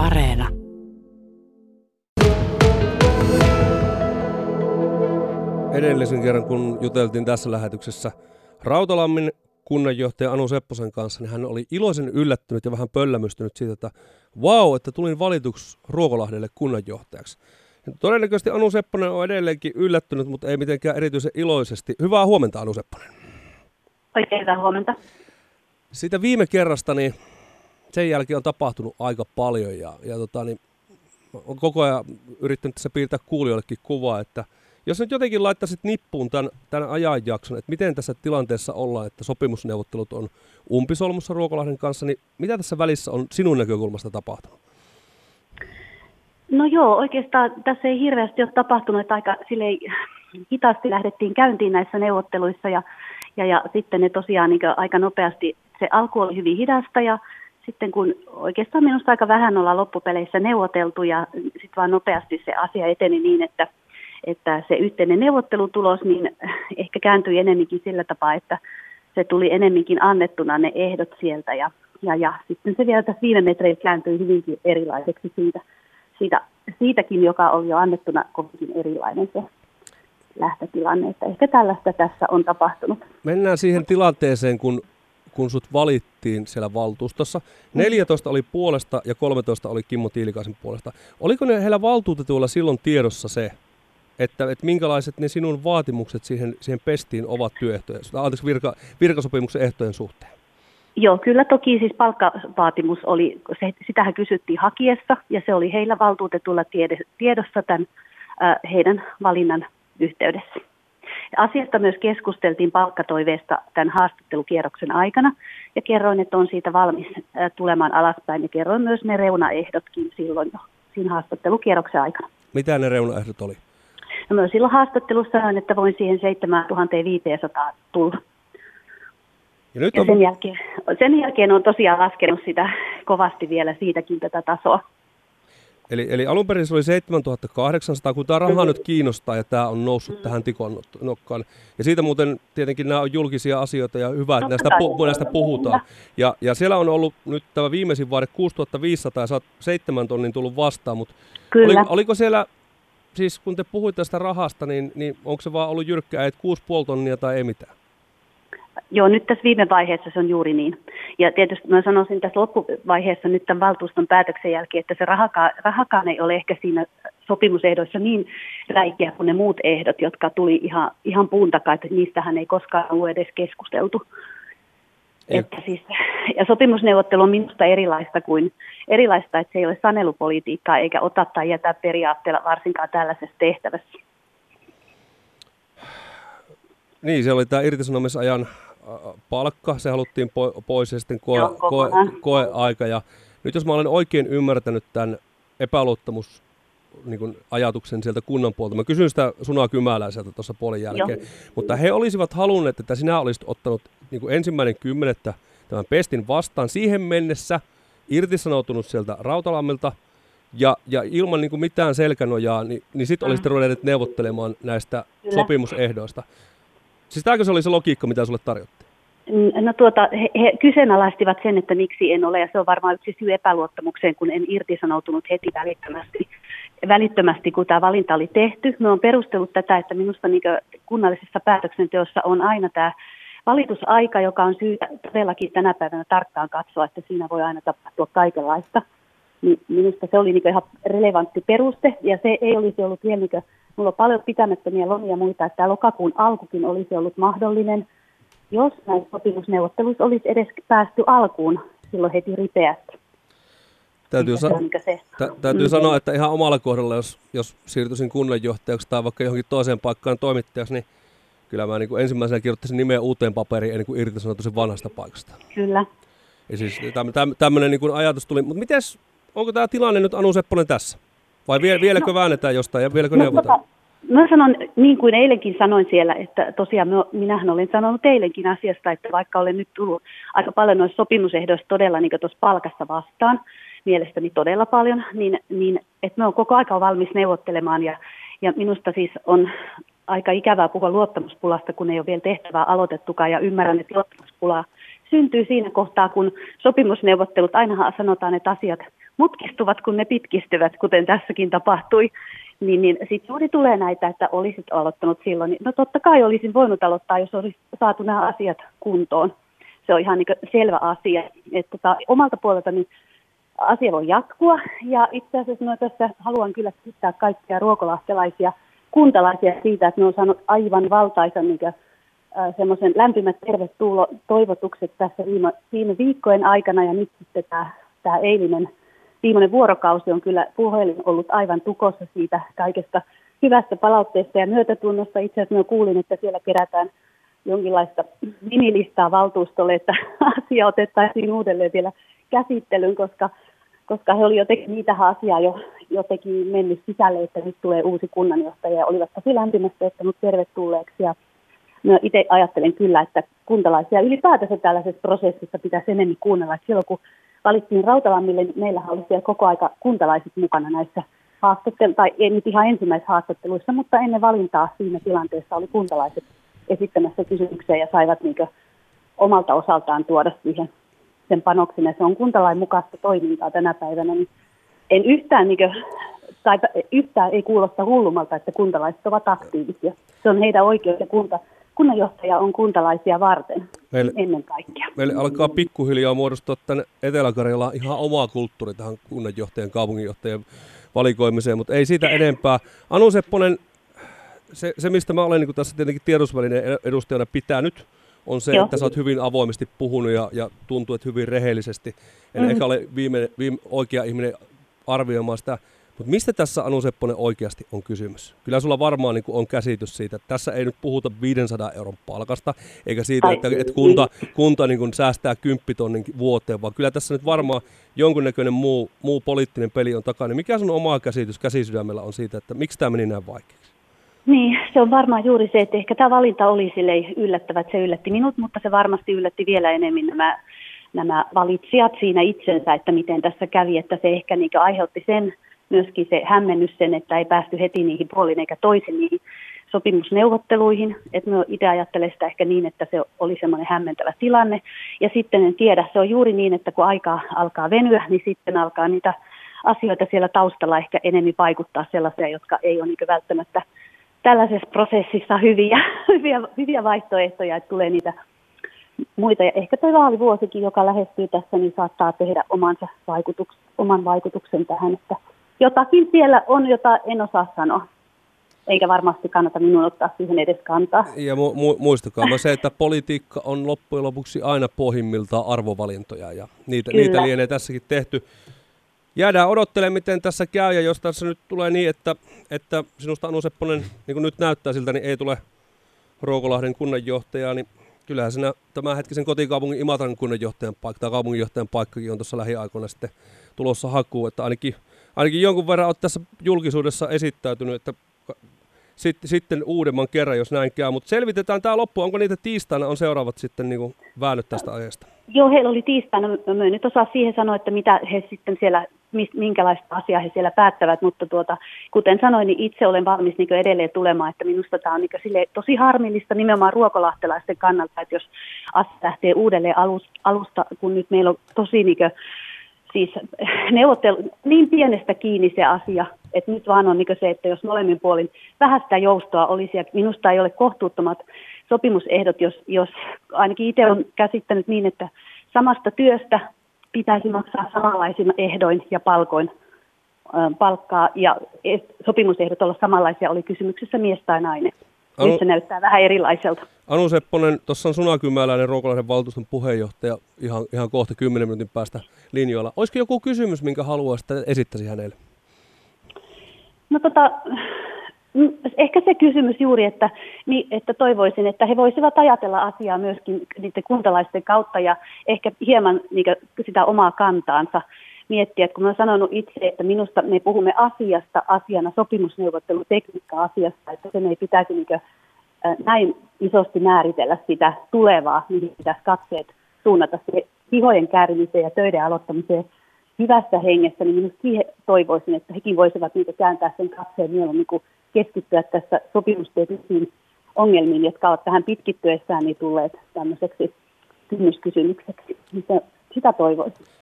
Areena. Edellisen kerran, kun juteltiin tässä lähetyksessä Rautalammin kunnanjohtaja Anu Sepposen kanssa, niin hän oli iloisen yllättynyt ja vähän pöllämystynyt siitä, että wow, että tulin valituksi Ruokolahdelle kunnanjohtajaksi. Ja todennäköisesti Anu Sepponen on edelleenkin yllättynyt, mutta ei mitenkään erityisen iloisesti. Hyvää huomenta, Anu Sepponen. Oikein hyvää huomenta. Siitä viime kerrasta, niin sen jälkeen on tapahtunut aika paljon ja, ja tota, niin, on koko ajan yrittänyt tässä piirtää kuulijoillekin kuvaa, että jos nyt jotenkin laittaisit nippuun tämän, tämän ajanjakson, että miten tässä tilanteessa ollaan, että sopimusneuvottelut on umpisolmussa Ruokolahden kanssa, niin mitä tässä välissä on sinun näkökulmasta tapahtunut? No joo, oikeastaan tässä ei hirveästi ole tapahtunut, että aika silleen hitaasti lähdettiin käyntiin näissä neuvotteluissa ja, ja, ja sitten ne tosiaan niin aika nopeasti, se alku oli hyvin hidasta ja sitten kun oikeastaan minusta aika vähän ollaan loppupeleissä neuvoteltu ja sitten vaan nopeasti se asia eteni niin, että, että se yhteinen neuvottelutulos niin ehkä kääntyi enemminkin sillä tapaa, että se tuli enemminkin annettuna ne ehdot sieltä ja, ja, ja sitten se vielä tässä viime metreillä kääntyi hyvinkin erilaiseksi siitä, siitä, siitäkin, joka oli jo annettuna kovinkin erilainen se lähtötilanne. Että ehkä tällaista tässä on tapahtunut. Mennään siihen tilanteeseen, kun kun sut valittiin siellä valtuustossa. 14 oli puolesta ja 13 oli Kimmo Tiilikaisen puolesta. Oliko ne heillä valtuutetuilla silloin tiedossa se, että, että minkälaiset ne sinun vaatimukset siihen, siihen pestiin ovat työehtojen, anteeksi, virka, virkasopimuksen ehtojen suhteen? Joo, kyllä toki siis palkkavaatimus oli, se, sitähän kysyttiin hakiessa ja se oli heillä valtuutetulla tiedossa tämän äh, heidän valinnan yhteydessä. Asiasta myös keskusteltiin palkkatoiveesta tämän haastattelukierroksen aikana ja kerroin, että on siitä valmis tulemaan alaspäin ja kerroin myös ne reunaehdotkin silloin jo siinä haastattelukierroksen aikana. Mitä ne reunaehdot oli? No myös silloin haastattelussa sanoin, että voin siihen 7500 tulla. Ja, nyt on... ja sen, jälkeen, sen jälkeen on tosiaan laskenut sitä kovasti vielä siitäkin tätä tasoa. Eli, eli alun perin se oli 7800, kun tämä raha nyt kiinnostaa ja tämä on noussut tähän tikon nokkaan. Ja siitä muuten tietenkin nämä on julkisia asioita ja hyvä, että näistä, pu, näistä puhutaan. Ja, ja siellä on ollut nyt tämä viimeisin vaade 6500 ja sä oot seitsemän tonnin tullut vastaan, mutta oli, oliko siellä, siis kun te puhuitte tästä rahasta, niin, niin onko se vaan ollut jyrkkää, että 6,5 tonnia tai ei mitään? Joo, nyt tässä viime vaiheessa se on juuri niin. Ja tietysti mä sanoisin tässä loppuvaiheessa nyt tämän valtuuston päätöksen jälkeen, että se rahakaan, rahakaan ei ole ehkä siinä sopimusehdoissa niin räikeä kuin ne muut ehdot, jotka tuli ihan, ihan puun takaa, että niistähän ei koskaan ollut edes keskusteltu. Että siis, ja sopimusneuvottelu on minusta erilaista kuin erilaista, että se ei ole sanelupolitiikkaa eikä ota tai jätä periaatteella varsinkaan tällaisessa tehtävässä. Niin, se oli tämä irtisanomisajan palkka, se haluttiin pois ja sitten koe, Joo, koe, koeaika. Ja nyt jos mä olen oikein ymmärtänyt tämän epäluottamus niin kuin ajatuksen sieltä kunnan puolta. Mä kysyn sitä Sunaa Kymäläiseltä tuossa puolen jälkeen. Joo. Mutta he olisivat halunneet, että sinä olisit ottanut niin kuin ensimmäinen kymmenettä tämän pestin vastaan siihen mennessä, irtisanoutunut sieltä Rautalammilta ja, ja ilman niin kuin mitään selkänojaa, niin, niin sitten mm. olisitte ruvenneet neuvottelemaan näistä Kyllä. sopimusehdoista. Siis tämäkö se oli se logiikka, mitä sulle tarjottiin? Mm, no tuota, he, he kyseenalaistivat sen, että miksi en ole, ja se on varmaan yksi syy epäluottamukseen, kun en irtisanoutunut heti välittömästi, välittömästi kun tämä valinta oli tehty. Me on perustellut tätä, että minusta niin kunnallisessa päätöksenteossa on aina tämä valitusaika, joka on syytä todellakin tänä päivänä tarkkaan katsoa, että siinä voi aina tapahtua kaikenlaista. Niin minusta se oli niin ihan relevantti peruste, ja se ei olisi ollut vielä niin Mulla on paljon pitämättömiä lomia muita, että tämä lokakuun alkukin olisi ollut mahdollinen, jos näissä sopimusneuvotteluissa olisi edes päästy alkuun silloin heti ripeästi. Täytyy, sa- se. tä- täytyy mm. sanoa, että ihan omalla kohdalla, jos, jos siirtyisin kunnanjohtajaksi tai vaikka johonkin toiseen paikkaan toimittajaksi, niin kyllä mä niin ensimmäisenä kirjoittaisin nimeä uuteen paperiin ennen kuin irtisanoutuisin vanhasta paikasta. Kyllä. Ja siis tämmöinen niin ajatus tuli. Mutta miten, onko tämä tilanne nyt Anu Sepponen tässä? Vai vielä, vieläkö no, väännetään jostain ja vieläkö no, neuvotaan? Tota, mä sanon, niin kuin eilenkin sanoin siellä, että tosiaan minähän olen sanonut eilenkin asiasta, että vaikka olen nyt tullut aika paljon noissa sopimusehdoissa todella niin tuossa palkassa vastaan, mielestäni todella paljon, niin, niin että me on koko aika valmis neuvottelemaan ja, ja minusta siis on aika ikävää puhua luottamuspulasta, kun ei ole vielä tehtävää aloitettukaan ja ymmärrän, että luottamuspulaa syntyy siinä kohtaa, kun sopimusneuvottelut, ainahan sanotaan, että asiat mutkistuvat, kun ne pitkistyvät, kuten tässäkin tapahtui, niin, niin sitten juuri tulee näitä, että olisit aloittanut silloin. No totta kai olisin voinut aloittaa, jos olisi saatu nämä asiat kuntoon. Se on ihan niin selvä asia. Että tota, omalta puolelta niin asia voi jatkua. Ja itse asiassa no, tässä haluan kyllä kiittää kaikkia ruokolahtelaisia kuntalaisia siitä, että ne on saanut aivan valtaisan niin kuin, semmoisen lämpimät tervetulo toivotukset tässä viime, viime viikkojen aikana ja nyt sitten tämä, tämä eilinen viimeinen vuorokausi on kyllä puhelin ollut aivan tukossa siitä kaikesta hyvästä palautteesta ja myötätunnosta. Itse asiassa kuulin, että siellä kerätään jonkinlaista minilistaa valtuustolle, että asia otettaisiin uudelleen vielä käsittelyyn, koska, koska he olivat jotenkin niitä asiaa jo jotenkin mennyt sisälle, että nyt tulee uusi kunnanjohtaja ja olivat tosi lämpimästi ottanut tervetulleeksi. Ja no itse ajattelen kyllä, että kuntalaisia ylipäätänsä tällaisessa prosessissa pitäisi enemmän kuunnella. Että silloin kun valittiin Rautalammille, niin meillähän oli siellä koko aika kuntalaiset mukana näissä haastatteluissa, tai ei nyt ihan ensimmäisissä haastatteluissa, mutta ennen valintaa siinä tilanteessa oli kuntalaiset esittämässä kysymyksiä ja saivat niin omalta osaltaan tuoda siihen sen panoksen, ja se on kuntalain mukaista toimintaa tänä päivänä, niin en yhtään, niin kuin, tai yhtään ei kuulosta hullumalta, että kuntalaiset ovat aktiivisia. Se on heidän oikeus ja kunta, kunnanjohtaja on kuntalaisia varten meille, ennen kaikkea. Meille alkaa pikkuhiljaa muodostua tänne Etelä-Karjalaan ihan oma kulttuuri tähän kunnanjohtajan, kaupunginjohtajan valikoimiseen, mutta ei siitä enempää. Anu Sepponen, se, se mistä mä olen niin tässä tietenkin tiedotusvälineen edustajana pitänyt, on se, Joo. että sä oot hyvin avoimesti puhunut ja, ja tuntuu, että hyvin rehellisesti. En mm-hmm. ehkä ole viime, viime, oikea ihminen arvioimaan sitä mutta mistä tässä Anu Sepponen oikeasti on kysymys? Kyllä sulla varmaan niin on käsitys siitä, että tässä ei nyt puhuta 500 euron palkasta, eikä siitä, että, että kunta, kunta niin kuin säästää 10 tonnin vuoteen, vaan kyllä tässä nyt varmaan jonkunnäköinen muu, muu poliittinen peli on takana. Mikä sun oma käsitys käsisydämellä on siitä, että miksi tämä meni näin vaikeaksi? Niin, se on varmaan juuri se, että ehkä tämä valinta oli sille yllättävä, että se yllätti minut, mutta se varmasti yllätti vielä enemmän nämä, nämä valitsijat siinä itsensä, että miten tässä kävi, että se ehkä niin aiheutti sen, myöskin se hämmennys sen, että ei päästy heti niihin puolin eikä toisin niihin sopimusneuvotteluihin. Että mä itse ajattelen sitä ehkä niin, että se oli semmoinen hämmentävä tilanne. Ja sitten en tiedä, se on juuri niin, että kun aika alkaa venyä, niin sitten alkaa niitä asioita siellä taustalla ehkä enemmän vaikuttaa sellaisia, jotka ei ole niin välttämättä tällaisessa prosessissa hyviä, hyviä, hyviä vaihtoehtoja, että tulee niitä muita. Ja ehkä tuo vaalivuosikin, joka lähestyy tässä, niin saattaa tehdä omansa vaikutuks, oman vaikutuksen tähän, että jotakin siellä on, jota en osaa sanoa. Eikä varmasti kannata minun ottaa siihen edes kantaa. Ja mu- mu- muistakaa se, että politiikka on loppujen lopuksi aina pohjimmiltaan arvovalintoja ja niitä, niitä lienee tässäkin tehty. Jäädään odottelemaan, miten tässä käy ja jos tässä nyt tulee niin, että, että sinusta Anu Sepponen, niin kuin nyt näyttää siltä, niin ei tule Ruokolahden kunnanjohtajaa, niin kyllähän siinä tämän hetkisen kotikaupungin Imatran kunnanjohtajan paikka tai kaupunginjohtajan paikkakin on tuossa lähiaikoina sitten tulossa hakuun, että ainakin ainakin jonkun verran olet tässä julkisuudessa esittäytynyt, että sitten, sitten uudemman kerran, jos näin käy. Mutta selvitetään tämä loppu. Onko niitä tiistaina on seuraavat sitten niin kuin väännöt tästä aiheesta? Joo, heillä oli tiistaina. Mä en nyt osaa siihen sanoa, että mitä he sitten siellä, minkälaista asiaa he siellä päättävät, mutta tuota, kuten sanoin, niin itse olen valmis niin edelleen tulemaan, että minusta tämä on niin tosi harmillista nimenomaan ruokolahtelaisten kannalta, että jos asia lähtee uudelleen alusta, kun nyt meillä on tosi niin siis neuvottelu, niin pienestä kiinni se asia, että nyt vaan on niin se, että jos molemmin puolin vähäistä joustoa olisi, ja minusta ei ole kohtuuttomat sopimusehdot, jos, jos ainakin itse on käsittänyt niin, että samasta työstä pitäisi maksaa samanlaisin ehdoin ja palkoin palkkaa ja sopimusehdot olla samanlaisia, oli kysymyksessä mies tai nainen. Anu, se näyttää vähän erilaiselta. Anu Sepponen, tuossa on Sunakymäläinen Ruokolahden valtuuston puheenjohtaja ihan, ihan kohta 10 minuutin päästä linjoilla. Olisiko joku kysymys, minkä haluaisit, että esittäisi hänelle? No tota, mm, ehkä se kysymys juuri, että, että toivoisin, että he voisivat ajatella asiaa myöskin niiden kuntalaisten kautta ja ehkä hieman niin sitä omaa kantaansa miettiä, että kun olen sanonut itse, että minusta me puhumme asiasta asiana, sopimusneuvottelutekniikka asiasta, että sen ei pitäisi niin näin isosti määritellä sitä tulevaa, mihin pitäisi katseet suunnata siihen hihojen käärimiseen ja töiden aloittamiseen hyvässä hengessä, niin minusta siihen toivoisin, että hekin voisivat niitä kääntää sen katseen mieluummin kuin keskittyä tässä sopimusteettisiin ongelmiin, jotka ovat tähän pitkittyessään niin tulleet tämmöiseksi kynnyskysymykseksi. Sitä, sitä toivoisin.